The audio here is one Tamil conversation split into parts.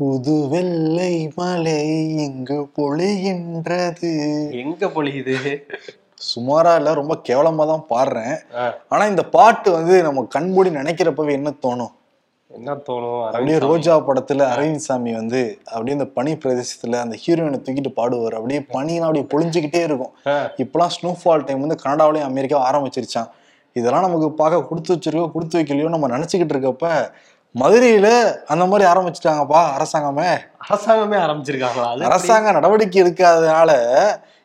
புது வெள்ளை மலை இங்கு பொழிகின்றது. எங்க பொழியுது? சுமாரா இல்ல ரொம்ப கேவலமா தான் பாடுறேன். ஆனா இந்த பாட்டு வந்து நம்ம கண்மூடி நினைக்கிறப்பவே என்ன தோணும்? என்ன தோணும்? அப்படியே ரோஜா படத்துல அரவிந்த் சாமி வந்து அப்படியே இந்த பனி பிரதேசத்துல அந்த ஹீரோயினை தூக்கிட்டு பாடுவார். அப்படியே பனியெல்லாம் அப்படியே பொழிஞ்சுக்கிட்டே இருக்கும். இப்பெல்லாம் ஸ்னோஃபால் டைம் வந்து கனடாவிலையும் அமெரிக்காவும் ஆரம்பிச்சிருச்சான் இதெல்லாம் நமக்கு பார்க்க கொடுத்து வச்சிருக்கோ கொடுத்து வைக்கலையோ நம்ம நினைச்சுக்கிட்டு இருக்கப்ப மதுரையில அந்த மாதிரி ஆரம்பிச்சிட்டாங்கப்பா அரசாங்கமே. அரசாங்கமே ஆரம்பிச்சிருக்காங்களா? அரசாங்க நடவடிக்கை எடுக்காதனால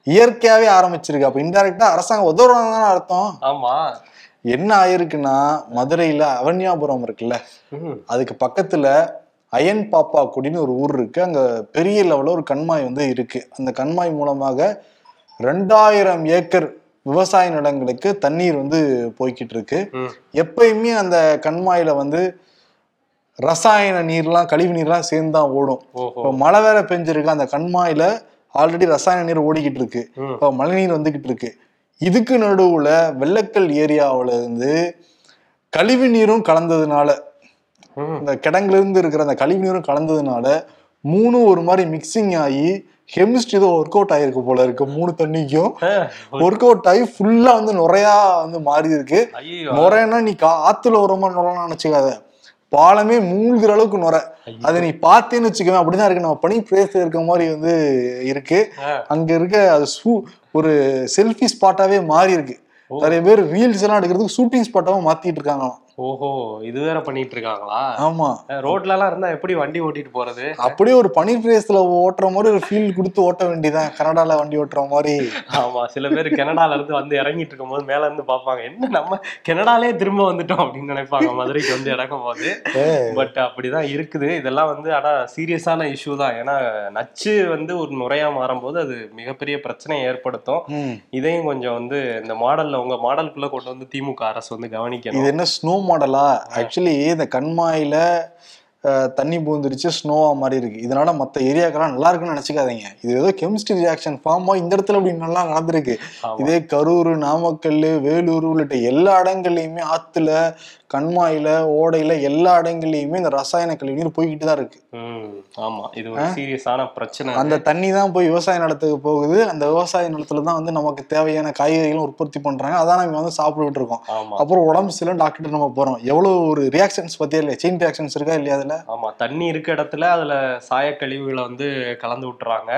இயற்கையாவே ஆரம்பிச்சிருக்கு. அப்ப இன்டைரக்டா அரசாங்கம் உதவுறாங்கன்னு அர்த்தம். ஆமா. என்ன ஆயிருக்குன்னா மதுரையில அவன்யாபுரம் இருக்குல்ல அதுக்கு பக்கத்துல அயன் பாப்பா குடின்னு ஒரு ஊர் இருக்கு. அங்க பெரிய லெவல்ல ஒரு கண்மாய் வந்து இருக்கு. அந்த கண்மாய் மூலமாக ரெண்டாயிரம் ஏக்கர் விவசாய நிலங்களுக்கு தண்ணீர் வந்து போய்கிட்டு இருக்கு. எப்பயுமே அந்த கண்மாயில வந்து ரசாயன நீர்லாம் கழிவு நீர்லாம் சேர்ந்து தான் ஓடும் இப்போ மழை வேற பெஞ்சிருக்கு. அந்த கண்மாயில ஆல்ரெடி ரசாயன நீர் ஓடிக்கிட்டு இருக்கு. இப்போ மழை நீர் வந்துகிட்டு இருக்கு. இதுக்கு நடுவுல வெள்ளக்கல் ஏரியாவுல இருந்து கழிவு நீரும் கலந்ததுனால. இந்த கிடங்குல இருந்து இருக்கிற அந்த கழிவு நீரும் கலந்ததுனால மூணு ஒரு மாதிரி மிக்சிங் ஆகி கெமிஸ்ட்ரி ஏதோ ஒர்க் அவுட் ஆயிருக்கு போல இருக்கு. மூணு தண்ணிக்கும் ஒர்க் அவுட் ஆகி ஃபுல்லா வந்து நுரையா வந்து மாறி இருக்கு நுரைன்னா நீ ஆத்துல மாதிரி நுரலாம் நினைச்சுக்காத. பாலமே மூழ்கிற அளவுக்கு நுரை. அதை நீ பார்த்தேன்னு வச்சுக்கவே அப்படிதான் இருக்கு. நம்ம பனி பிரேஸ்ல இருக்க மாதிரி வந்து இருக்கு. அங்க இருக்க அது சூ ஒரு செல்ஃபி ஸ்பாட்டாவே மாறி இருக்கு நிறைய பேர் ரீல்ஸ் எல்லாம் எடுக்கிறதுக்கு ஷூட்டிங் ஸ்பாட்டாவும் மாத்திட்டு இருக்காங்களாம். ஓஹோ இது வேற பண்ணிட்டு இருக்காங்களா ஆமா. ரோட்ல எல்லாம் இருந்தா எப்படி வண்டி ஓட்டிட்டு போறது? அப்படியே ஒரு பனி பிரேஸ்ல ஓட்டுற மாதிரி ஒரு ஃபீல் கொடுத்து ஓட்ட வேண்டியதான் கனடால வண்டி ஓட்டுற மாதிரி. ஆமா சில பேர் கனடால இருந்து வந்து இறங்கிட்டு இருக்கும்போது மேல இருந்து பாப்பாங்க என்ன நம்ம கனடாலே திரும்ப வந்துட்டோம் அப்படின்னு நினைப்பாங்க மதுரைக்கு வந்து இறங்கும் போது பட் அப்படிதான் இருக்குது. இதெல்லாம் வந்து ஆனா சீரியஸான இஷ்யூ தான். ஏன்னா நச்சு வந்து ஒரு நுரையா மாறும்போது அது மிகப்பெரிய பிரச்சனையை ஏற்படுத்தும். இதையும் கொஞ்சம் வந்து இந்த மாடல்ல உங்க மாடலுக்குள்ள கொண்டு வந்து திமுக அரசு வந்து இது கவனிக்கணும் என்ன ஸ்னோ மாடலா? ஆக்சுவலி இந்த கண்மாயில தண்ணி பூந்துருச்சு ஸ்னோவா மாதிரி இருக்கு. இதனால மத்த ஏரியாக்கெல்லாம் நல்லா இருக்குன்னு நினைச்சுக்காதீங்க. இது ஏதோ கெமிஸ்ட்ரி ரியாக்ஷன் ஃபார்ம் இந்த இடத்துல இப்படி நல்லா நடந்திருக்கு. இதே கரூர் நாமக்கல் வேலூர் உள்ளிட்ட எல்லா இடங்கள்லயுமே ஆத்துல கண்மாயில ஓடையில எல்லா இடங்கள்லயுமே இந்த ரசாயன கழிவுநீர் போய்கிட்டு தான் இருக்கு. ம் ஆமா. இது ஒரு சீரியஸான பிரச்சனை. அந்த தண்ணி தான் போய் விவசாய நிலத்துக்கு போகுது. அந்த விவசாய நிலத்துல தான் வந்து நமக்கு தேவையான காய்கறிகளும் உற்பத்தி பண்றாங்க. அதான் நம்ம வந்து சாப்பிட்டுட்டு இருக்கோம். அப்புறம் உடம்பு சில டாக்டர் நம்ம போறோம். எவ்வளவு ஒரு ரியாக்ஷன்ஸ் பத்தியா இல்லையா? செயின் ரியாக்ஷன்ஸ் இருக்கா இல்லையா அதுல? ஆமா தண்ணி இருக்க இடத்துல அதுல சாயக்கழிவுகளை வந்து கலந்து விட்டுறாங்க.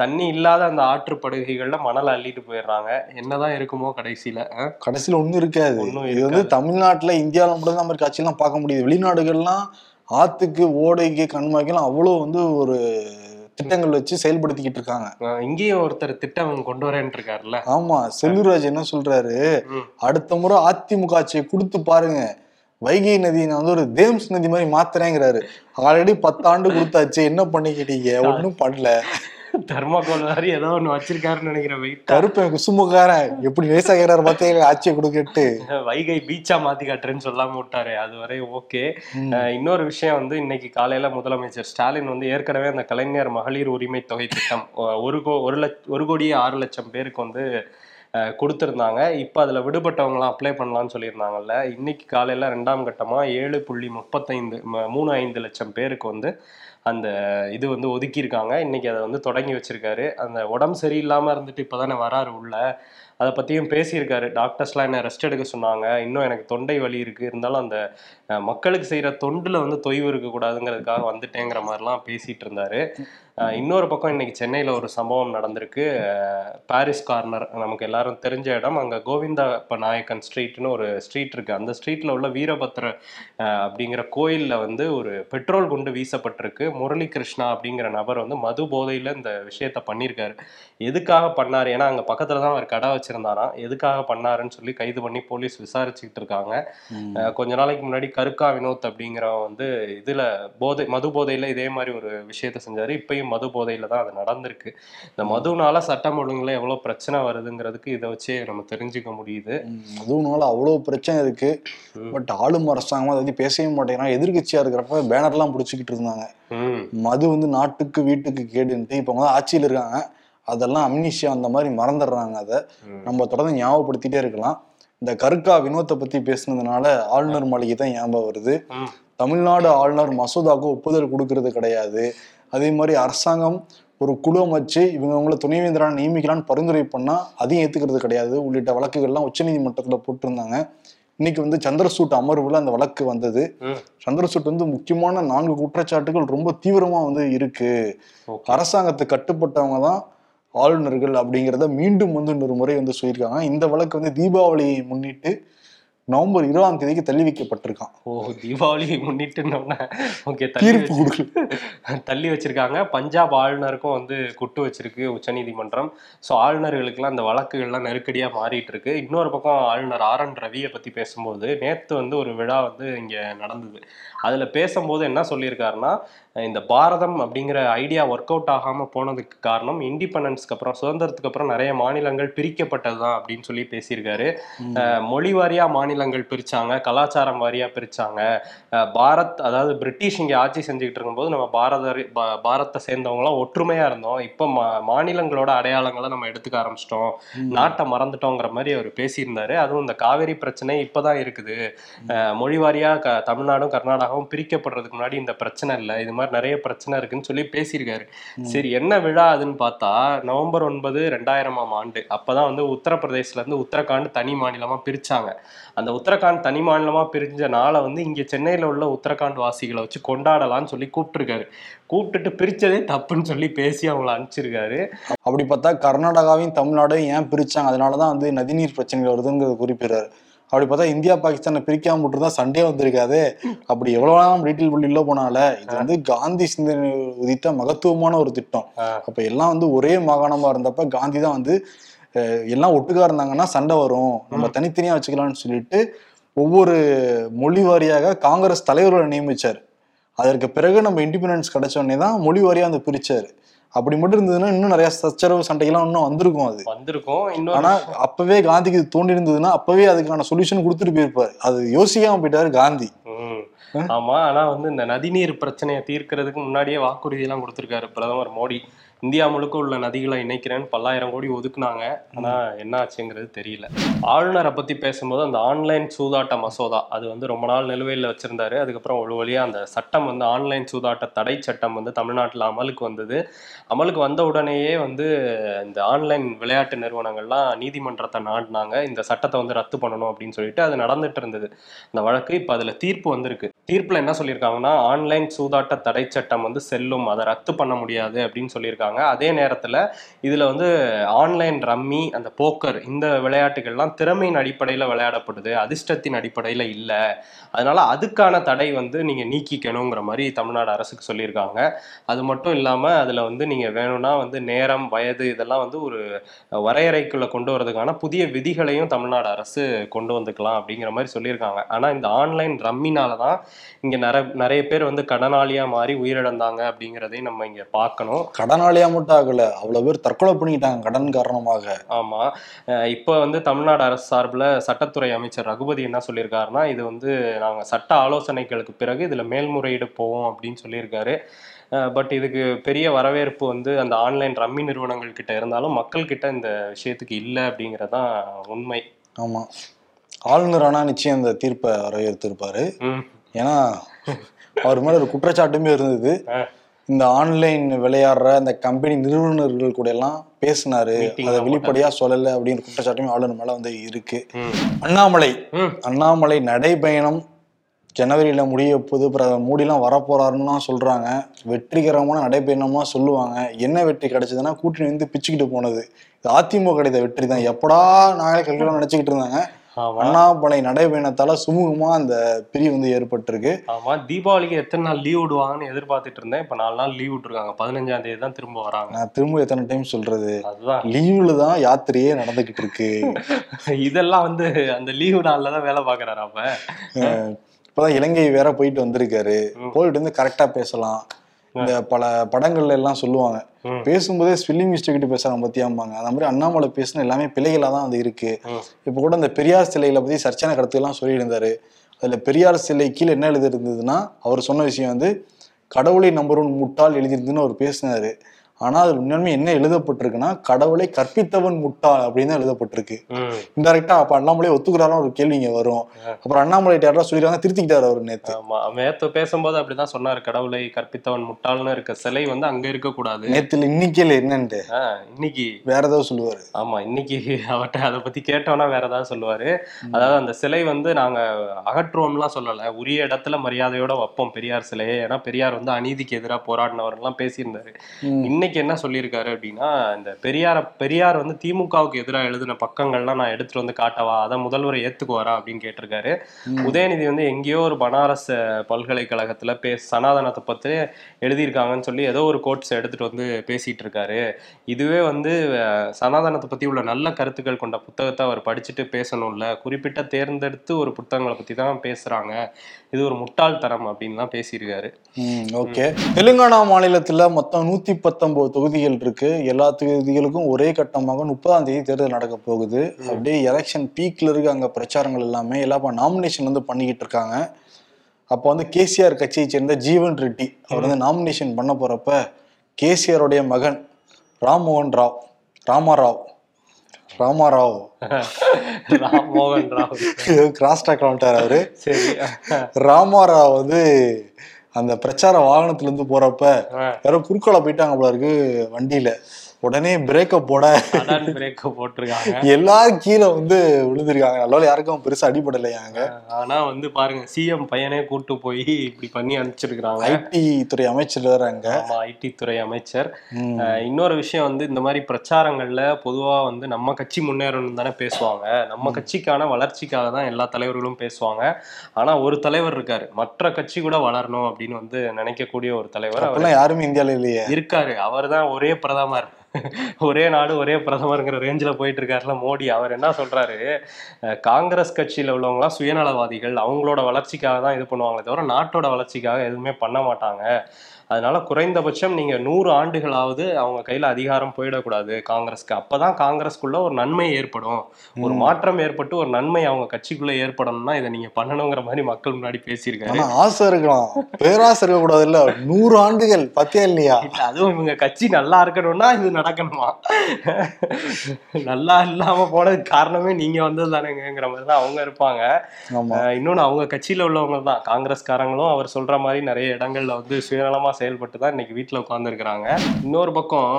தண்ணி இல்லாத அந்த ஆற்றுப்படுகைகள்ல மணல் அள்ளிட்டு போயிடுறாங்க. என்னதான் இருக்குமோ கடைசியில? கடைசியில ஒண்ணும் இருக்காது. இது வந்து தமிழ்நாட்டுல இந்தியாவில மட்டும் மாதிரி காட்சியெல்லாம் பார்க்க முடியுது. வெளிநாடுகள்லாம் ஆத்துக்கு ஓடைக்கு கண்மாய்க்கெல்லாம் அவ்வளோ வந்து ஒரு திட்டங்கள் வச்சு செயல்படுத்திக்கிட்டு இருக்காங்க. இங்கேயும் ஒருத்தர் திட்டம் கொண்டு வரேன் இருக்காருல்ல. ஆமா செல்லூராஜ் என்ன சொல்றாரு. அடுத்த முறை அதிமுக ஆட்சியை கொடுத்து பாருங்க. வைகை நதியை நான் வந்து ஒரு தேம்ஸ் நதி மாதிரி மாத்துறேங்கிறாரு. ஆல்ரெடி பத்தாண்டு கொடுத்தாச்சு. என்ன பண்ணிக்கிட்டீங்க? ஒண்ணும் பண்ணல தர்மாகோல் மாதிரி ஏதோ ஒண்ணு வச்சிருக்காருன்னு நினைக்கிறேன் வெயிட் கருப்பன் குசுமுகாரன் எப்படி நேசாகிறார் பார்த்தே ஆட்சியை கொடுக்கட்டு. வைகை பீச்சா மாத்தி காட்டுறேன்னு சொல்லாம விட்டாரு அது வரை ஓகே. இன்னொரு விஷயம் வந்து இன்னைக்கு காலையில முதலமைச்சர் ஸ்டாலின் வந்து ஏற்கனவே அந்த கலைஞர் மகளிர் உரிமை தொகை திட்டம் ஒரு கோ ஒரு லட்ச ஒரு கோடியே ஆறு லட்சம் பேருக்கு வந்து கொடுத்துருந்தாங்க. இப்போ அதில் விடுபட்டவங்களாம் அப்ளை பண்ணலாம்னு சொல்லியிருந்தாங்கல்ல. இன்னைக்கு காலையில் ரெண்டாம் கட்டமாக ஏழு புள்ளி முப்பத்தைந்து மூணு ஐந்து லட்சம் பேருக்கு வந்து அந்த இது வந்து ஒதுக்கியிருக்காங்க. இன்னைக்கு அதை வந்து தொடங்கி வச்சிருக்காரு. அந்த உடம்பு சரியில்லாமல் இருந்துட்டு இப்போதானே வராரு உள்ள. அதை பற்றியும் பேசியிருக்காரு. டாக்டர்ஸ்லாம் என்ன ரெஸ்ட் எடுக்க சொன்னாங்க. இன்னும் எனக்கு தொண்டை வலி இருக்குது இருந்தாலும் அந்த மக்களுக்கு செய்கிற தொண்டில் வந்து தொய்வு இருக்கக்கூடாதுங்கிறதுக்காக வந்துட்டேங்கிற மாதிரிலாம் பேசிகிட்டு இருந்தார். இன்னொரு பக்கம் இன்னைக்கு சென்னையில் ஒரு சம்பவம் நடந்திருக்கு. பாரிஸ் கார்னர் நமக்கு எல்லாரும் தெரிஞ்ச இடம். அங்க கோவிந்தப்ப நாயக்கன் ஸ்ட்ரீட்னு ஒரு ஸ்ட்ரீட் இருக்குது அந்த ஸ்ட்ரீட்டில் உள்ள வீரபத்ர அப்படிங்கிற கோயிலில் வந்து ஒரு பெட்ரோல் குண்டு வீசப்பட்டிருக்கு. முரளி கிருஷ்ணா அப்படிங்கிற நபர் வந்து மது போதையில் இந்த விஷயத்த பண்ணியிருக்காரு. எதுக்காக பண்ணார்? ஏன்னா அங்கே பக்கத்தில் தான் அவர் கடை வச்சிருந்தாராம் எதுக்காக பண்ணாருன்னு சொல்லி கைது பண்ணி போலீஸ் விசாரிச்சுக்கிட்டு இருக்காங்க கொஞ்ச நாளைக்கு முன்னாடி கருக்கா வினோத் அப்படிங்கிறவன் வந்து இதுல போதை மது போதையில இதே மாதிரி ஒரு விஷயத்த செஞ்சாரு. இப்பயும் மது போதையில தான் அது நடந்திருக்கு. இந்த மதுனால சட்டம் ஒழுங்குல எவ்வளவு பிரச்சனை வருதுங்கிறதுக்கு இதை வச்சே நம்ம தெரிஞ்சுக்க முடியுது. அதுவும்னால அவ்வளோ பிரச்சனை இருக்கு. பட் ஆளும் அரசாங்கம் அதை பேசவே மாட்டேங்கிறாங்க. எதிர்கட்சியா இருக்கிறப்ப பேனர்லாம் பிடிச்சிக்கிட்டு இருந்தாங்க. மது வந்து நாட்டுக்கு வீட்டுக்கு கேடுன்ட்டு இப்போ வந்து ஆட்சியில் இருக்காங்க. அதெல்லாம் அம்னிஷியா அந்த மாதிரி மறந்துடுறாங்க அதை. நம்ம தொடர்ந்து ஞாபகப்படுத்திட்டே இருக்கலாம். இந்த கருக்கா வினோத்தை பத்தி பேசுனதுனால ஆளுநர் மாளிகை தான் ஞாபகம் வருது. தமிழ்நாடு ஆளுநர் மசோதாவுக்கு ஒப்புதல் கொடுக்கறது கிடையாது. அதே மாதிரி அரசாங்கம் ஒரு குழு அமைச்சு இவங்க அவங்கள துணைவேந்தராக நியமிக்கலான்னு பரிந்துரை பண்ணா அதையும் ஏத்துக்கிறது கிடையாது. உள்ளிட்ட வழக்குகள்லாம் உச்சநீதிமன்றத்துல போட்டிருந்தாங்க. இன்னைக்கு வந்து சந்திரசூட் அமர்வுல அந்த வழக்கு வந்தது. சந்திரசூட் வந்து முக்கியமான நான்கு குற்றச்சாட்டுகள் ரொம்ப தீவிரமா வந்து இருக்கு. Okay. அரசாங்கத்துக்கு கட்டுப்பட்டவங்க தான் ஆளுநர்கள் அப்படிங்கிறத மீண்டும் வந்து இன்னொரு முறை வந்து சொல்லியிருக்காங்க. இந்த வழக்கு வந்து தீபாவளியை முன்னிட்டு நவம்பர் இருபதாம் தேதிக்கு தள்ளி வைக்கப்பட்டிருக்கான். ஓ தீபாவளி முன்னிட்டு ஓகே தீர்ப்பு கொடுக்கல. தள்ளி வச்சிருக்காங்க. பஞ்சாப் ஆளுநருக்கும் வந்து குட்டு வச்சிருக்கு உச்சநீதிமன்றம். ஸோ ஆளுநர்களுக்கெல்லாம் அந்த வழக்குகள்லாம் நெருக்கடியாக மாறிட்டு இருக்கு இன்னொரு பக்கம் ஆளுநர் ஆர் என் ரவியை பற்றி பேசும்போது நேற்று வந்து ஒரு விழா வந்து இங்கே நடந்தது. அதில் பேசும்போது என்ன சொல்லியிருக்காருன்னா இந்த பாரதம் அப்படிங்கிற ஐடியா ஒர்க் அவுட் ஆகாமல் போனதுக்கு காரணம் இண்டிபெண்டன்ஸ்க்கு அப்புறம் சுதந்திரத்துக்கு அப்புறம் நிறைய மாநிலங்கள் பிரிக்கப்பட்டது தான் அப்படின்னு சொல்லி பேசியிருக்காரு. மொழி வாரியா மாநிலங்கள் பிரிச்சாங்க கலாச்சாரம் வாரியா பிரிச்சாங்க. பாரத் அதாவது பிரிட்டிஷ் இங்க ஆட்சி செஞ்சுக்கிட்டு இருக்கும்போது நம்ம பாரத பாரத்தை சேர்ந்தவங்களாம் ஒற்றுமையா இருந்தோம். இப்போ மா மாநிலங்களோட அடையாளங்களை நம்ம எடுத்துக்க ஆரம்பிச்சிட்டோம். நாட்டை மறந்துட்டோங்கிற மாதிரி அவர் பேசியிருந்தாரு. அதுவும் இந்த காவேரி பிரச்சனை இப்பதான் இருக்குது. மொழி வாரியா க தமிழ்நாடும் கர்நாடகாவும் பிரிக்கப்படுறதுக்கு முன்னாடி இந்த பிரச்சனை இல்லை. இது மாதிரி நிறைய பிரச்சனை இருக்குன்னு சொல்லி பேசியிருக்காரு. சரி என்ன விழா அதுன்னு பார்த்தா நவம்பர் ஒன்பது ரெண்டாயிரமாம் ஆண்டு. அப்பதான் வந்து உத்தரப்பிரதேசல இருந்து உத்தரகாண்ட் தனி மாநிலமா பிரிச்சாங்க. அந்த உத்தரகாண்ட் தனி மாநிலமா பிரிஞ்ச நாளை வந்து இங்க சென்னையில உள்ள உத்தரகாண்ட் வாசிகளை வச்சு கொண்டாடலாம்னு சொல்லி கூப்பிட்டுருக்காரு. கூப்பிட்டுட்டு பிரிச்சதே தப்புன்னு சொல்லி பேசி அவங்கள அனுப்பிச்சிருக்காரு. அப்படி பார்த்தா கர்நாடகாவையும் தமிழ்நாடையும் ஏன் பிரிச்சாங்க? அதனாலதான் வந்து நதிநீர் பிரச்சனைகள் வருதுங்கிறது குறிப்பிடுறாரு. அப்படி பார்த்தா இந்தியா பாகிஸ்தானை பிரிக்காம மட்டும்தான் சண்டே வந்திருக்காது. அப்படி எவ்வளவு நாளும் டீட்டெயில் புள்ளி உள்ள போனால இது வந்து காந்தி சிந்தனை உதித்த மகத்துவமான ஒரு திட்டம். அப்ப எல்லாம் வந்து ஒரே மாகாணமா இருந்தப்ப காந்தி தான் வந்து எல்லாம் ஒட்டுக்கா இருந்தாங்கன்னா சண்டை வரும். நம்ம தனித்தனியா வச்சுக்கலாம்னு சொல்லிட்டு ஒவ்வொரு மொழி வாரியாக காங்கிரஸ் தலைவர்களை நியமிச்சார். அதற்கு பிறகு நம்ம இண்டிபெண்டன்ஸ் கிடைச்ச உடனே தான் மொழி வாரியா வந்து பிரிச்சாரு. அப்படி மட்டும் இருந்ததுன்னா இன்னும் நிறைய சச்சரவு சண்டைகள்லாம் இன்னும் வந்திருக்கும் அது. வந்திருக்கோம். ஆனா அப்பவே காந்திக்கு தோண்டி இருந்ததுன்னா அப்பவே அதுக்கான சொல்யூஷன் கொடுத்துட்டு போயிருப்பாரு. அது யோசிக்காம போயிட்டாரு காந்தி. ஆமா ஆனா வந்து இந்த நதிநீர் பிரச்சனையை தீர்க்கிறதுக்கு முன்னாடியே வாக்குறுதி எல்லாம் கொடுத்திருக்காரு பிரதமர் மோடி. இந்தியா முழுக்க உள்ள நதிகளை இணைக்கிறேன்னு பல்லாயிரம் கோடி ஒதுக்குனாங்க. ஆனா என்ன ஆச்சுங்கிறது தெரியல. ஆளுநரை பத்தி பேசும்போது அந்த ஆன்லைன் சூதாட்ட மசோதா அது வந்து ரொம்ப நாள் நிலுவையில் வச்சிருந்தாரு. அதுக்கப்புறம் ஒரு வழியா அந்த சட்டம் வந்து ஆன்லைன் சூதாட்ட தடை சட்டம் வந்து தமிழ்நாட்டில் அமலுக்கு வந்தது. அமலுக்கு வந்த உடனேயே வந்து இந்த ஆன்லைன் விளையாட்டு நிறுவனங்கள்லாம் நீதிமன்றத்தை நாடினாங்க. இந்த சட்டத்தை வந்து ரத்து பண்ணணும் அப்படின்னு சொல்லிட்டு அது நடந்துட்டு இருந்தது. இந்த வழக்கு இப்போ அதுல தீர்ப்பு வந்திருக்கு. தீர்ப்புல என்ன சொல்லியிருக்காங்கன்னா ஆன்லைன் சூதாட்ட தடை சட்டம் வந்து செல்லும். அதை ரத்து பண்ண முடியாது அப்படின்னு சொல்லியிருக்காங்க. அதே நேரத்தில் இதில் வந்து ஆன்லைன் ரம்மி அந்த போக்கர் இந்த விளையாட்டுகள்லாம் திறமையின் அடிப்படையில் விளையாடப்படுது. அதிர்ஷ்டத்தின் அடிப்படையில் இல்லை. அதனால் அதுக்கான தடை வந்து நீங்கள் நீக்கிக்கணுங்கிற மாதிரி தமிழ்நாடு அரசுக்கு சொல்லியிருக்காங்க. அது மட்டும் இல்லாமல் அதில் வந்து நீங்கள் வேணும்னா வந்து நேரம் வயது இதெல்லாம் வந்து ஒரு வரையறைக்குள்ள கொண்டு வரதுக்கான புதிய விதிகளையும் தமிழ்நாடு அரசு கொண்டு வந்துக்கலாம் அப்படிங்கிற மாதிரி சொல்லியிருக்காங்க. ஆனால் இந்த ஆன்லைன் ரம்மினால தான் இங்கே நிறைய நிறைய பேர் வந்து கடனாளியாக மாறி உயிரிழந்தாங்க அப்படிங்கிறதையும் நம்ம இங்கே பார்க்கணும். கடனாளி கடனாளியா மட்டும் ஆகல. அவ்வளவு பேர் தற்கொலை பண்ணிக்கிட்டாங்க கடன் காரணமாக. ஆமா. இப்போ வந்து தமிழ்நாடு அரசு சார்பில் சட்டத்துறை அமைச்சர் ரகுபதி என்ன சொல்லியிருக்காருன்னா இது வந்து நாங்க சட்ட ஆலோசனைகளுக்கு பிறகு இதுல மேல்முறையீடு போவோம் அப்படின்னு சொல்லியிருக்காரு. பட் இதுக்கு பெரிய வரவேற்பு வந்து அந்த ஆன்லைன் ரம்மி நிறுவனங்கள் கிட்ட இருந்தாலும் மக்கள் கிட்ட இந்த விஷயத்துக்கு இல்லை அப்படிங்கறதுதான் உண்மை. ஆமா. ஆளுநர் ஆனா நிச்சயம் இந்த தீர்ப்பை வரவேற்றிருப்பாரு ம். ஏன்னா அவர் மேல ஒரு குற்றச்சாட்டுமே இருந்தது. இந்த ஆன்லைன் விளையாடுற அந்த கம்பெனி நிறுவனர்கள் கூட எல்லாம் பேசினாரு அதை வெளிப்படையா சொல்லல அப்படிங்கிற குற்றச்சாட்டுமே ஆளுநர் மேல வந்து இருக்கு. அண்ணாமலை அண்ணாமலை நடைபயணம் ஜனவரியில முடிய போது பிரதமர் மோடிலாம் வரப்போறாருன்னுலாம் சொல்றாங்க. வெற்றிகரமான நடைபயணமா சொல்லுவாங்க. என்ன வெற்றி கிடைச்சதுன்னா கூட்டணி வந்து பிச்சுக்கிட்டு போனது. இது அதிமுக கிடைத்த வெற்றி தான். எப்படா நாங்களே கல்வியெல்லாம் நினைச்சுக்கிட்டு இருந்தாங்க. அண்ணாமலை நடைபயணத்தால சுமூகமா அந்த பிரிவு வந்து ஏற்பட்டிருக்கு. ஆமா தீபாவளிக்கு எத்தனை நாள் லீவ் விடுவாங்கன்னு எதிர்பார்த்துட்டு இருந்தேன். இப்ப நாலு நாள் லீவ் விட்டுருக்காங்க. பதினஞ்சாம் தேதி தான் திரும்ப வராங்க. நான் திரும்ப எத்தனை டைம் சொல்றது? அதுதான். லீவ்ல தான் யாத்திரையே நடந்துகிட்டு இருக்கு. இதெல்லாம் வந்து அந்த லீவு நாள்ல தான் வேலை பாக்குறாரு அப்ப. இப்பதான் இலங்கை வேற போயிட்டு வந்திருக்காரு. போயிட்டு வந்து கரெக்டா பேசலாம். இந்த பல படங்கள்ல எல்லாம் சொல்லுவாங்க. பேசும்போதே ஸ்பெல்லிங் மிஸ்டேக் பேசுறாங்க பத்தியாம்பாங்க. அந்த மாதிரி அண்ணாமலை பேசின எல்லாமே பிழைகளா தான் வந்து இருக்கு. இப்ப கூட இந்த பெரியார் சிலைகளை பத்தி சர்ச்சையான கருத்துக்கெல்லாம் சொல்லியிருந்தாரு. அதுல பெரியார் சிலை கீழே என்ன எழுதி இருந்ததுன்னா அவர் சொன்ன விஷயம் வந்து கடவுளை நம்புறவன் முட்டாள் எழுதியிருந்துன்னு அவர் பேசினாரு. ஆனா அது உண்மையுமே என்ன எழுதப்பட்டிருக்குன்னா கடவுளை கற்பித்தவன் முட்டாள் அப்படின்னு தான் எழுதப்பட்டிருக்கு. இன்டெரக்டா அப்ப அண்ணாமலை ஒத்துக்கிறாரும் ஒரு கேள்வி இங்க வரும். அப்புறம் அண்ணாமலை யாரா சொல்லிருக்காங்க திருத்திக்கிட்டாரு அவர் நேத்து. ஆமா பேசும்போது அப்படிதான் சொன்னாரு கடவுளை கற்பித்தவன் முட்டாள்னு இருக்க சிலை வந்து அங்க இருக்க கூடாது நேத்துல இன்னைக்கேல என்னன்ட்டு. இன்னைக்கு. வேற ஏதாவது சொல்லுவாரு. ஆமா இன்னைக்கு அவர்கிட்ட அதை பத்தி கேட்டோம்னா வேற ஏதாவது சொல்லுவாரு. அதாவது அந்த சிலை வந்து நாங்க அகற்றுவோம்லாம் சொல்லல உரிய இடத்துல மரியாதையோட வைப்போம் பெரியார் சிலையை. ஏன்னா பெரியார் வந்து அநீதிக்கு எதிராக போராடினவர்லாம் பேசியிருந்தாரு. ம். இன்னைக்கு என்ன சொல்லியிருக்காரு அப்படின்னா இந்த பெரியார பெரியார் வந்து திமுகவுக்கு எதிராக எழுதின பக்கங்கள்லாம் நான் எடுத்துட்டு வந்து காட்டவா? அதை முதல்வர் ஏத்துக்குவாரா அப்படின்னு கேட்டிருக்காரு. உதயநிதி வந்து எங்கேயோ ஒரு பனாரஸ் பல்கலைக்கழகத்துல பே சனாதனத்தை பத்தி எழுதியிருக்காங்கன்னு சொல்லி ஏதோ ஒரு கோட்ஸ் எடுத்துட்டு வந்து பேசிட்டு இருக்காரு இதுவே வந்து சனாதனத்தை பத்தி உள்ள நல்ல கருத்துக்கள் கொண்ட புத்தகத்தை அவர் படிச்சுட்டு பேசணும்ல. குறிப்பிட்ட தேர்ந்தெடுத்து ஒரு புத்தகங்களை பத்தி தான் பேசுறாங்க. இது ஒரு முட்டாள்தனம் அப்படின்லாம் பேசியிருக்காரு. ஓகே. தெலுங்கானா மாநிலத்துல மொத்தம் நூத்தி பத்தொன்பது தொகுதிகள் இருக்கு. எல்லா தொகுதிகளுக்கும் ஒரே கட்டமாக முப்பதாம் தேதி தேர்தல் நடக்க போகுது. அப்படியே எலெக்ஷன் பீக்ல இருக்கு அங்க பிரச்சாரங்கள் எல்லாமே எல்லாம் நாமினேஷன் வந்து பண்ணிக்கிட்டு இருக்காங்க. அப்போ வந்து கேசிஆர் கட்சியை சேர்ந்த ஜீவன் ரெட்டி அவர் வந்து நாமினேஷன் பண்ண போறப்ப கேசிஆருடைய மகன் ராம்மோகன் ராவ் ராமாராவ் ராமாராவ். ராம் மோகன் ராவ். கிராஸ் டாக் அவரு. சரி. ராமாராவ் வந்து அந்த பிரச்சார வாகனத்துல இருந்து போறப்ப. யாரோ குறுக்கால போயிட்டாங்க போல இருக்கு வண்டியில உடனே பிரேக்க போட அதான் பிரேக்க போட்டிருக்காங்க. எல்லாரும் கீழே வந்து விழுந்திருக்காங்க. நல்ல யாருக்கும் பெருசா அடிபடலையாங்க ஆனா வந்து பாருங்க சிஎம் பையனே கூட்டு போய் இப்படி பண்ணி அனுப்பிச்சிருக்காங்க ஐடி துறை அமைச்சர் ஆமா ஐடி துறை அமைச்சர். இன்னொரு விஷயம் வந்து இந்த மாதிரி பிரச்சாரங்கள்ல பொதுவா வந்து நம்ம கட்சி முன்னேறணும் தானே பேசுவாங்க. நம்ம கட்சிக்கான வளர்ச்சிக்காக தான் எல்லா தலைவர்களும் பேசுவாங்க. ஆனா ஒரு தலைவர் இருக்காரு. மற்ற கட்சி கூட வளரணும் அப்படின்னு வந்து நினைக்கக்கூடிய ஒரு தலைவர் அவர். அப்பெல்லாம் யாருமே இந்தியால இல்லையே. இருக்காரு. அவர் தான் ஒரே பிரதமர். ஒரே நாடு ஒரே பிரதமருங்கிற ரேஞ்சில் போயிட்டு இருக்காருல மோடி. அவர் என்ன சொல்றாரு? காங்கிரஸ் கட்சியில உள்ளவங்களாம் சுயநலவாதிகள். அவங்களோட வளர்ச்சிக்காக தான் இது பண்ணுவாங்களே தவிர நாட்டோட வளர்ச்சிக்காக எதுவுமே பண்ண மாட்டாங்க. அதனால குறைந்தபட்சம் நீங்க நூறு ஆண்டுகளாவது அவங்க கையில அதிகாரம் போயிடக்கூடாது காங்கிரஸ்க்கு. அப்பதான் காங்கிரஸ்க்குள்ள ஒரு நன்மை ஏற்படும். ஒரு மாற்றம் ஏற்பட்டு ஒரு நன்மை அவங்க கட்சிக்குள்ள ஏற்படணும்னா இதை நீங்க பண்ணணுங்கிற மாதிரி மக்கள் முன்னாடி பேசியிருக்காரு. ஆசை இருக்கலாம். பேராசை இருக்க கூடாது இல்ல நூறு ஆண்டுகள் பத்தியா இல்லையா இல்ல அதுவும் இவங்க கட்சி நல்லா இருக்கணும்னா இது நடக்கணுமா? நல்லா இல்லாம போனதுக்கு காரணமே நீங்க வந்தது தானேங்கிற மாதிரி தான் அவங்க இருப்பாங்க. இன்னொன்னு அவங்க கட்சியில உள்ளவங்க தான். காங்கிரஸ்காரங்களும் அவர் சொல்ற மாதிரி நிறைய இடங்கள்ல வந்து சுயநலமா செயல்பட்டு தான் இன்னைக்கு வீட்டில் உட்காந்துருக்கிறாங்க இன்னொரு பக்கம்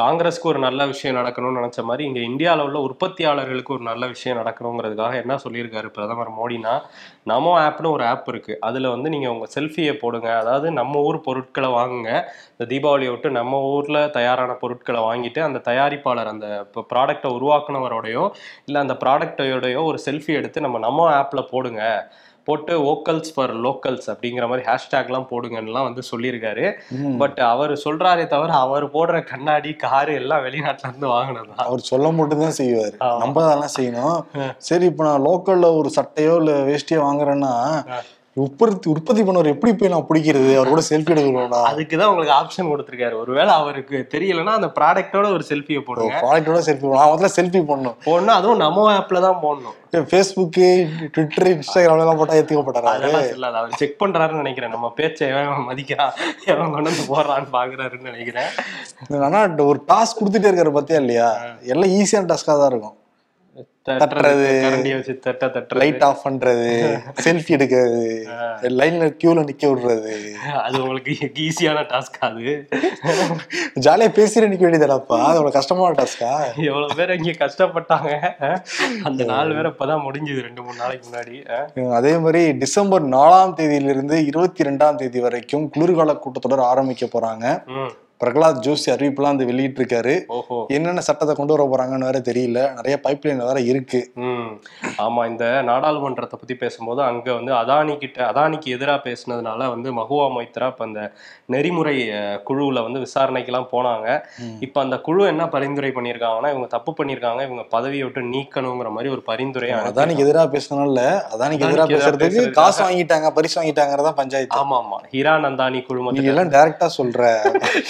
காங்கிரஸ்க்கு ஒரு நல்ல விஷயம் நடக்கணும்னு நினச்ச மாதிரி இங்கே இந்தியாவில் உள்ள உற்பத்தியாளர்களுக்கு ஒரு நல்ல விஷயம் நடக்கணுங்கிறதுக்காக என்ன சொல்லியிருக்காரு பிரதமர் மோடினா நமோ ஆப்னு ஒரு ஆப் இருக்குது அதில் வந்து நீங்கள் உங்கள் செல்ஃபியை போடுங்க. அதாவது நம்ம ஊர் பொருட்களை வாங்குங்க. இந்த தீபாவளியை விட்டு நம்ம ஊரில் தயாரான பொருட்களை வாங்கிட்டு அந்த தயாரிப்பாளர் அந்த இப்போ ப்ராடக்டை உருவாக்குனவரோடையோ இல்லை அந்த ப்ராடக்டோடையோ ஒரு செல்ஃபி எடுத்து நம்ம நம்ம ஆப்பில் போடுங்க. போட்டு வோக்கல்ஸ் ஃபார் லோக்கல்ஸ் அப்படிங்கிற மாதிரி ஹேஷ்டேக்லாம் போடுங்கன்னுலாம் வந்து சொல்லியிருக்காரு. பட் அவர் சொல்றாரே தவிர அவர் போடுற கண்ணாடி காரு எல்லாம் வெளிநாட்டுல இருந்து வாங்கினதுதான். அவர் சொல்ல மட்டும்தான் செய்வாரு. நம்ம அதெல்லாம் செய்யணும். சரி இப்ப நான் லோக்கல்ல ஒரு சட்டையோ இல்ல வேஷ்டியோ வாங்குறேன்னா உற்பத்தி உற்பத்தி பண்ணவர் எப்படி போய் நான் பிடிக்கிறது? அவர் கூட செல்ஃபி எடுக்கணும்னா அதுக்கு தான் உங்களுக்கு ஆப்ஷன் கொடுத்துருக்காரு. ஒருவேளை அவருக்கு தெரியலன்னா அந்த ப்ராடக்டோட ஒரு செல்ஃபியை போடுங்க. ப்ராடக்டோட செல்ஃபி நான் முதல்ல செல்ஃபி பண்ணணும் போடணும். அதுவும் நம்ம ஆப்ல தான் போடணும். ஃபேஸ்புக்கு ட்விட்டர் இன்ஸ்டாகிராம்ல எல்லாம் போட்டா ஏத்துக்கப்பட்டாரா அதெல்லாம் சொல்லாது. அவர் செக் பண்றாருன்னு நினைக்கிறேன். நம்ம பேச்சை எவன் மதிக்கிறான் எவன் கொண்டு வந்து போடுறான்னு பாக்குறாருன்னு நினைக்கிறேன். ஆனா ஒரு டாஸ்க் கொடுத்துட்டே இருக்காரு பாத்தியா இல்லையா? எல்லாம் ஈஸியான டாஸ்கா தான் இருக்கும். தட்டுறது கரண்டியை வச்சு தட்ட தட்டுறது. லைட் ஆஃப் பண்றது செல்ஃபி எடுக்கிறது லைன்ல கியூல நிக்க விடுறது. அது உங்களுக்கு ஈஸியான டாஸ்க் அது. ஜாலியா பேசிட்டு நிக்க வேண்டியதாடாப்பா அது அவ்வளவு கஷ்டமான டாஸ்கா எவ்வளவு பேர் இங்க கஷ்டப்பட்டாங்க? அந்த நாள் வேற இப்பதான் முடிஞ்சது ரெண்டு மூணு நாளைக்கு முன்னாடி? அதே மாதிரி டிசம்பர் நாலாம் தேதியிலிருந்து இருபத்தி ரெண்டாம் தேதி வரைக்கும் குளிர்கால கூட்டத்தொடர் ஆரம்பிக்க போறாங்க. பிரகலாத் ஜோஷி அறிவிப்புலாம் வந்து வெளியிட்டு இருக்காரு ஓஹோ. என்னென்ன சட்டத்தை கொண்டு வர போறாங்கன்னு வேற தெரியல. நிறைய பைப்லைன் வேற இருக்கு. ஆமா இந்த நாடாளுமன்றத்தை பத்தி பேசும்போது அங்க வந்து அதானி கிட்ட அதானிக்கு எதிரா பேசுனதுனால வந்து மகுவா மொய்த்ரா இப்ப அந்த நெறிமுறை குழுவுல வந்து விசாரணைக்கெல்லாம் போனாங்க. இப்ப அந்த குழு என்ன பரிந்துரை பண்ணியிருக்காங்கன்னா இவங்க தப்பு பண்ணியிருக்காங்க. இவங்க பதவியை விட்டு நீக்கணுங்கிற மாதிரி ஒரு பரிந்துரை அதானிக்கு எதிராக பேசுனால அதானிக்கு எதிராக பேசுறதுக்கு காசு வாங்கிட்டாங்க பரிசு வாங்கிட்டாங்கறதான் பஞ்சாயத்து. ஆமா ஆமா. ஹீரானந்தானி குழுமத்துல எல்லாம் டைரக்டா சொல்ற.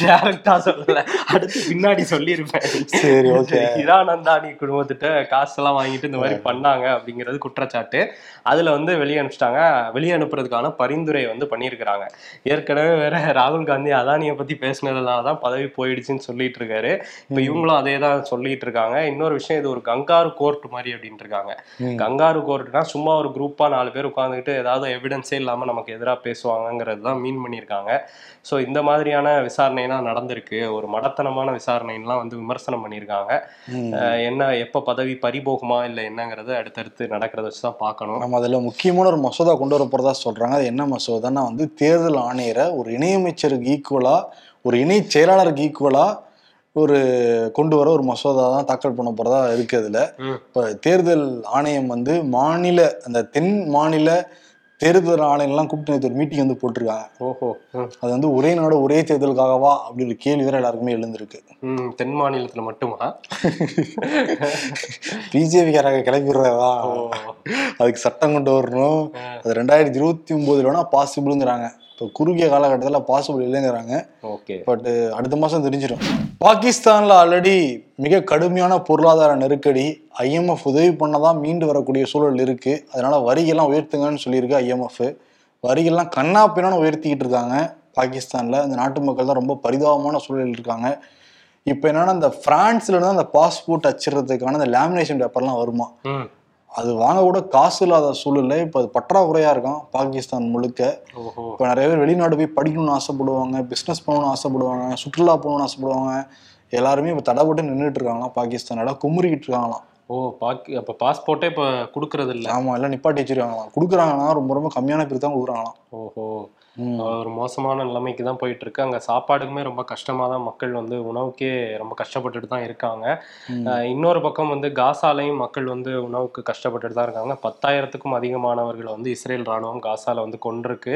டைரக்டா சொல்லல. அடுத்து பின்னாடி சொல்லியிருப்பேன். சரி, okay. ஹிரானந்தானி குடும்பத்திட்ட காசெல்லாம் வாங்கிட்டு இந்த மாதிரி பண்ணாங்க அப்படிங்கிறது குற்றச்சாட்டு. அதுல வந்து வெளியே அனுப்பிச்சிட்டாங்க. வெளியே அனுப்புறதுக்கான பரிந்துரை வந்து பண்ணியிருக்கிறாங்க. ஏற்கனவே வேற ராகுல் காந்தி அதானியை பத்தி பேசினதுனால தான் பதவி போயிடுச்சுன்னு சொல்லிட்டு இருக்காரு இப்ப இவங்களும் அதே தான் சொல்லிட்டு இருக்காங்க இன்னொரு விஷயம் இது ஒரு கங்காரு கோர்ட் மாதிரி அப்படின்ட்டு இருக்காங்க. கங்காரு கோர்ட்னா சும்மா ஒரு குரூப்பா நாலு பேர் உட்காந்துக்கிட்டு ஏதாவது எவிடன்ஸே இல்லாம நமக்கு எதிராக பேசுவாங்கங்கிறது தான் மீன் பண்ணியிருக்காங்க. ஸோ இந்த மாதிரியான விசாரணைலாம் நடந்திருக்கு. ஒரு மடத்தனமான விசாரணைலாம் வந்து விமர்சனம் பண்ணியிருக்காங்க. என்ன எப்ப பதவி பறிபோகுமா இல்லை என்னங்கிறது அடுத்தடுத்து நடக்கிறத வச்சு தான் பார்க்கணும். நம்ம அதுல முக்கியமான ஒரு மசோதா கொண்டு வர போறதா சொல்றாங்க. அது என்ன மசோதான்னா வந்து தேர்தல் ஆணையரை ஒரு இணையமைச்சருக்கு ஈக்குவலா ஒரு இணை செயலாளருக்கு ஈக்குவலா ஒரு கொண்டு வர ஒரு மசோதா தான் தாக்கல் பண்ண போறதா இருக்கு அதுல. இப்ப தேர்தல் ஆணையம் வந்து மாநில அந்த தென் மாநில தேர்தல் ஆணையம்லாம் கூப்பிட்டு நேத்து ஒரு மீட்டிங் வந்து போட்டிருக்காங்க. ஓஹோ. அது வந்து ஒரே நாடு ஒரே தேர்தலுக்காகவா அப்படி ஒரு கேள்வி வேற எல்லாருக்குமே எழுந்திருக்கு. தென் மாநிலத்துல மட்டுமா? பிஜேபிக்காரங்க கிளம்பிடுறதா ஓ. அதுக்கு சட்டம் கொண்டு வரணும். அது ரெண்டாயிரத்தி இருபத்தி ஒன்பதுல வேணா பாசிபிள்ங்கிறாங்க இப்போ குறுகிய காலகட்டத்தில் பாசிபிள் இல்லைங்கிறாங்க. ஓகே பட் அடுத்த மாசம் தெரிஞ்சிடும். பாகிஸ்தான்ல ஆல்ரெடி மிக கடுமையான பொருளாதார நெருக்கடி ஐஎம்எஃப் உதவி பண்ணதான் மீண்டு வரக்கூடிய சூழல் இருக்கு. அதனால வரிகள்லாம் உயர்த்துங்கன்னு சொல்லியிருக்கு ஐஎம்எஃப் வரிகள்லாம் கண்ணா பின்னான்னு உயர்த்திக்கிட்டு இருக்காங்க பாகிஸ்தான்ல. இந்த நாட்டு மக்கள் தான் ரொம்ப பரிதாபமான சூழலில் இருக்காங்க. இப்போ என்னன்னா இந்த பிரான்ஸ்ல இருந்து அந்த பாஸ்போர்ட் அச்சிடுறதுக்கான அந்த லேமினேஷன் பேப்பர்லாம் வருமா? அது வாங்க கூட காசு இல்லாத சூழல்ல இப்போ அது பற்றாக்குறையா இருக்கான் பாகிஸ்தான் முழுக்க. இப்போ நிறைய பேர் வெளிநாடு போய் படிக்கணும்னு ஆசைப்படுவாங்க பிஸ்னஸ் பண்ணணும்னு ஆசைப்படுவாங்க சுற்றுலா போகணும்னு ஆசைப்படுவாங்க. எல்லாருமே இப்போ தடைப்பட்டு நின்றுட்டு இருக்காங்களாம் பாகிஸ்தானோட குமுறிக்கிட்டு இருக்காங்களாம். ஓ பாக்கி அப்ப பாஸ்போர்ட்டே இப்ப கொடுக்கறது இல்ல ஆமா எல்லாம் நிப்பாட்டி வச்சிருக்காங்களாம். கொடுக்குறாங்கன்னா ரொம்ப ரொம்ப கம்மியான பேர் தான் கொடுக்குறாங்களாம். ஓஹோ. ஒரு மோசமான நிலைமைக்கு தான் போயிட்டு இருக்கு அங்க சாப்பாடுக்குமே ரொம்ப கஷ்டமா தான் மக்கள் வந்து உணவுக்கே ரொம்ப கஷ்டப்பட்டுட்டு தான் இருக்காங்க. இன்னொரு பக்கம் வந்து காசாலையும் மக்கள் வந்து உணவுக்கு கஷ்டப்பட்டுட்டு தான் இருக்காங்க. பத்தாயிரத்துக்கும் அதிகமானவர்களை வந்து இஸ்ரேல் ராணுவம் காசால வந்து கொண்டிருக்கு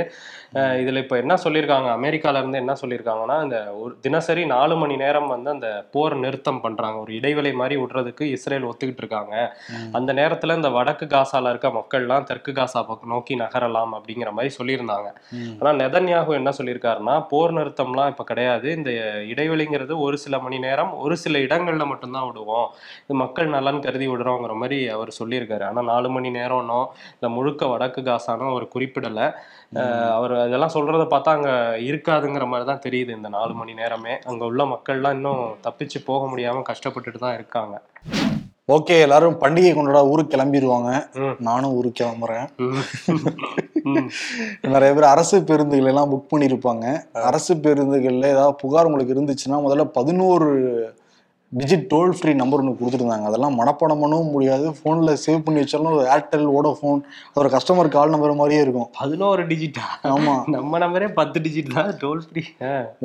இதுல இப்ப என்ன சொல்லியிருக்காங்க? அமெரிக்கால இருந்து என்ன சொல்லியிருக்காங்கன்னா இந்த ஒரு தினசரி நாலு மணி நேரம் வந்து அந்த போர் நிறுத்தம் பண்றாங்க. ஒரு இடைவேளை மாதிரி விடுறதுக்கு இஸ்ரேல் ஒத்துக்கிட்டு இருக்காங்க. அந்த நேரத்துல இந்த வடக்கு காசால இருக்க மக்கள்லாம் தெற்கு காசா பக்கம் நோக்கி நகரலாம் அப்படிங்கிற மாதிரி சொல்லியிருந்தாங்க. ம். ஆனா நெதன்யாகு என்ன சொல்லியிருக்காருன்னா போர் நிறுத்தம்லாம் இப்ப கிடையாது. இந்த இடைவெளிங்கிறது ஒரு சில மணி நேரம் ஒரு சில இடங்கள்ல மட்டும்தான் விடுவோம். இது மக்கள் நலன் கருதி விடுறோங்கிற மாதிரி அவர் சொல்லியிருக்காரு. ஆனா நாலு மணி நேரம்னோ இல்ல முழுக்க வடக்கு காசானோ அவர் குறிப்பிடல. அவர் அதெல்லாம் சொல்றத பார்த்தா அங்க இருக்காதுங்கிற மாதிரி தான் தெரியுது இந்த நாலு மணி நேரமே. அங்க உள்ள மக்கள்லாம் இன்னும் தப்பிச்சு போக முடியாம கஷ்டப்பட்டுட்டு தான் இருக்காங்க. ஓகே எல்லாரும் பண்டிகை கொண்டாட ஊருக்கு கிளம்பிடுவாங்க. நானும் ஊருக்கு கிளம்புறேன். நிறைய பேர் அரசு பேருந்துகள் எல்லாம் புக் பண்ணியிருப்பாங்க அரசு பேருந்துகள்ல ஏதாவது புகார் உங்களுக்கு இருந்துச்சுன்னா முதல்ல பதினோரு டிஜிட் டோல் ஃப்ரீ நம்பர் ஒன்று கொடுத்துருந்தாங்க. அதெல்லாம் மனப்பாடம் பண்ணவும் முடியாது. ஃபோனில் சேவ் பண்ணி வச்சாலும் ஒரு ஏர்டெல் வோடோஃபோன் ஒரு கஸ்டமர் கால் நம்பர் மாதிரியே இருக்கும். பதினோரு டிஜிட்டா ஆமாம் நம்ம நம்பரே பத்து டிஜிட் தான். Toll free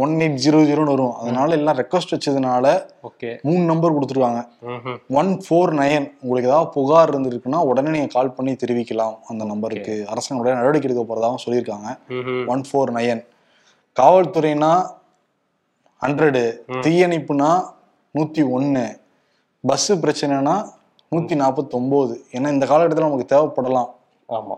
one eight zero ஜீரோன்னு வரும். அதனால எல்லாம் ரெக்வஸ்ட் வச்சதுனால ஓகே மூணு நம்பர் கொடுத்துருக்காங்க. ஒன் ஃபோர் நைன் உங்களுக்கு ஏதாவது புகார் இருந்திருக்குன்னா உடனே நீங்கள் கால் பண்ணி தெரிவிக்கலாம். அந்த நம்பருக்கு அரசாங்கம் உடனே நடவடிக்கை எடுக்க போகிறதாகவும் சொல்லியிருக்காங்க. ஒன் ஃபோர் நைன் காவல்துறைனா ஹண்ட்ரடு தீயணைப்புனா நூற்றி ஒன்று பஸ்ஸு பிரச்சனைனா நூற்றி நாற்பத்தொம்போது ஏன்னா இந்த காலகட்டத்தில் நமக்கு தேவைப்படலாம். ஆமா.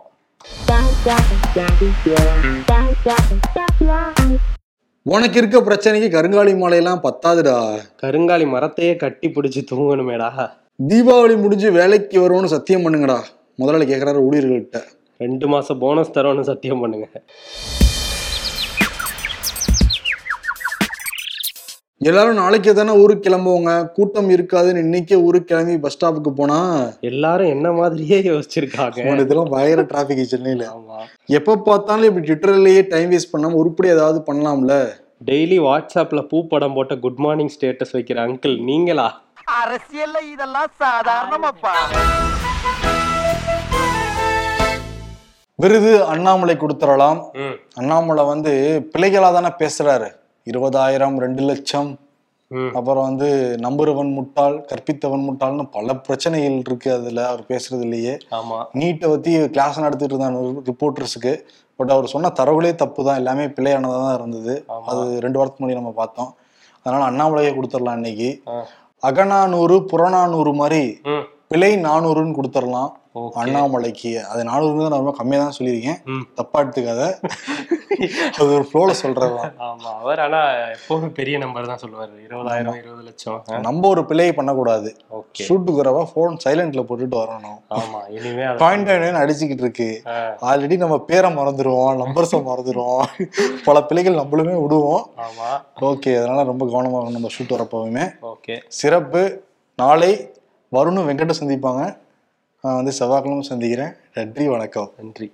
உனக்கு இருக்க பிரச்சனைக்கு கருங்காலி மாலையெல்லாம் பத்தாதுடா. கருங்காலி மரத்தையே கட்டி பிடிச்சு தூங்கணுமேடா. தீபாவளி முடிஞ்சு வேலைக்கு வருவோம்னு சத்தியம் பண்ணுங்கடா. முதலாளி கேட்குறாரு ஊழியர்கள்ட்ட. ரெண்டு மாசம் போனஸ் தரோன்னு சத்தியம் பண்ணுங்க. எல்லாரும் நாளைக்கே தானே ஊருக்கு கிளம்புவாங்க. கூட்டம் இருக்காதுன்னு இன்னைக்கே ஊருக்கு கிளம்பி பஸ் ஸ்டாப்புக்கு போனா எல்லாரும் என்ன மாதிரியே யோசிச்சிருக்காங்க. இதெல்லாம் பயங்கர டிராபிக் சென்னையில ஆமா. எப்ப பார்த்தாலும் இப்படி ட்விட்டர்லயே டைம் வேஸ்ட் பண்ணாம உருப்படி ஏதாவது பண்ணலாம்ல? டெய்லி வாட்ஸ்அப்ல பூ படம் போட்ட குட் மார்னிங் ஸ்டேட்டஸ் வைக்கிற அங்கிள் நீங்களா? அரசியல்ல இதெல்லாம் சாதாரணமாப்பா. விருது அண்ணாமலை கொடுத்துடலாம். அண்ணாமலை வந்து பிள்ளைகளா தானே பேசுறாரு. இருபதாயிரம் ரெண்டு லட்சம். அப்புறம் வந்து நம்புறவன் முட்டாள் கற்பித்தவன் முட்டாள்னு பல பிரச்சனைகள் இருக்கு அதுல அவர் பேசுறதுலயே ஆமா. நீட்டை பத்தி கிளாஸ் நடத்திட்டு இருந்தாங்க ரிப்போர்ட்டர்ஸுக்கு பட் அவர் சொன்ன தரவுகளே தப்பு தான் எல்லாமே பிழையானதா தான் இருந்தது. அது ரெண்டு வாரத்துக்கு முன்னாடி நம்ம பார்த்தோம். அதனால அண்ணாமலையே கொடுத்துடலாம் இன்னைக்கு. ஆ. அகநானூறு புறநானூறு மாதிரி பிழை நானூறுன்னு கொடுத்துடலாம். அண்ணாமலைக்கு. அது நானூறுன்னு நான் ரொம்ப கம்மியாக தான் சொல்லியிருக்கேன். தப்பா எடுத்துக்காத. அது ஒரு ஃப்ளோல சொல்றதுதான். ஆமா அவர் ஆனா எப்பவுமே பெரிய நம்பர் தான் சொல்லுவாரு. இருபதாயிரம் இருபது லட்சம். நம்ம ஒரு பிழை பண்ணக்கூடாது. ஓகே. ஷூட்டுக்கு வரவா ஃபோன் சைலண்ட்ல போட்டுட்டு வரணும் ஆமா இனிமே பாயிண்ட் அடிச்சுக்கிட்டு இருக்கு. ஆல்ரெடி நம்ம பேரை மறந்துடுவோம் நம்பர்ஸை மறந்துடுவோம் பல பிள்ளைகள் நம்மளுமே விடுவோம். ஆமா. ஓகே அதனால ரொம்ப கவனமா இருக்கணும் நம்ம ஷூட் வரப்போவுமே ஓகே சிறப்பு. நாளை வருணும் வெங்கட சந்திப்பாங்க. நான் வந்து செவ்வாய்க்கிழமை சந்திக்கிறேன். நன்றி வணக்கம். நன்றி.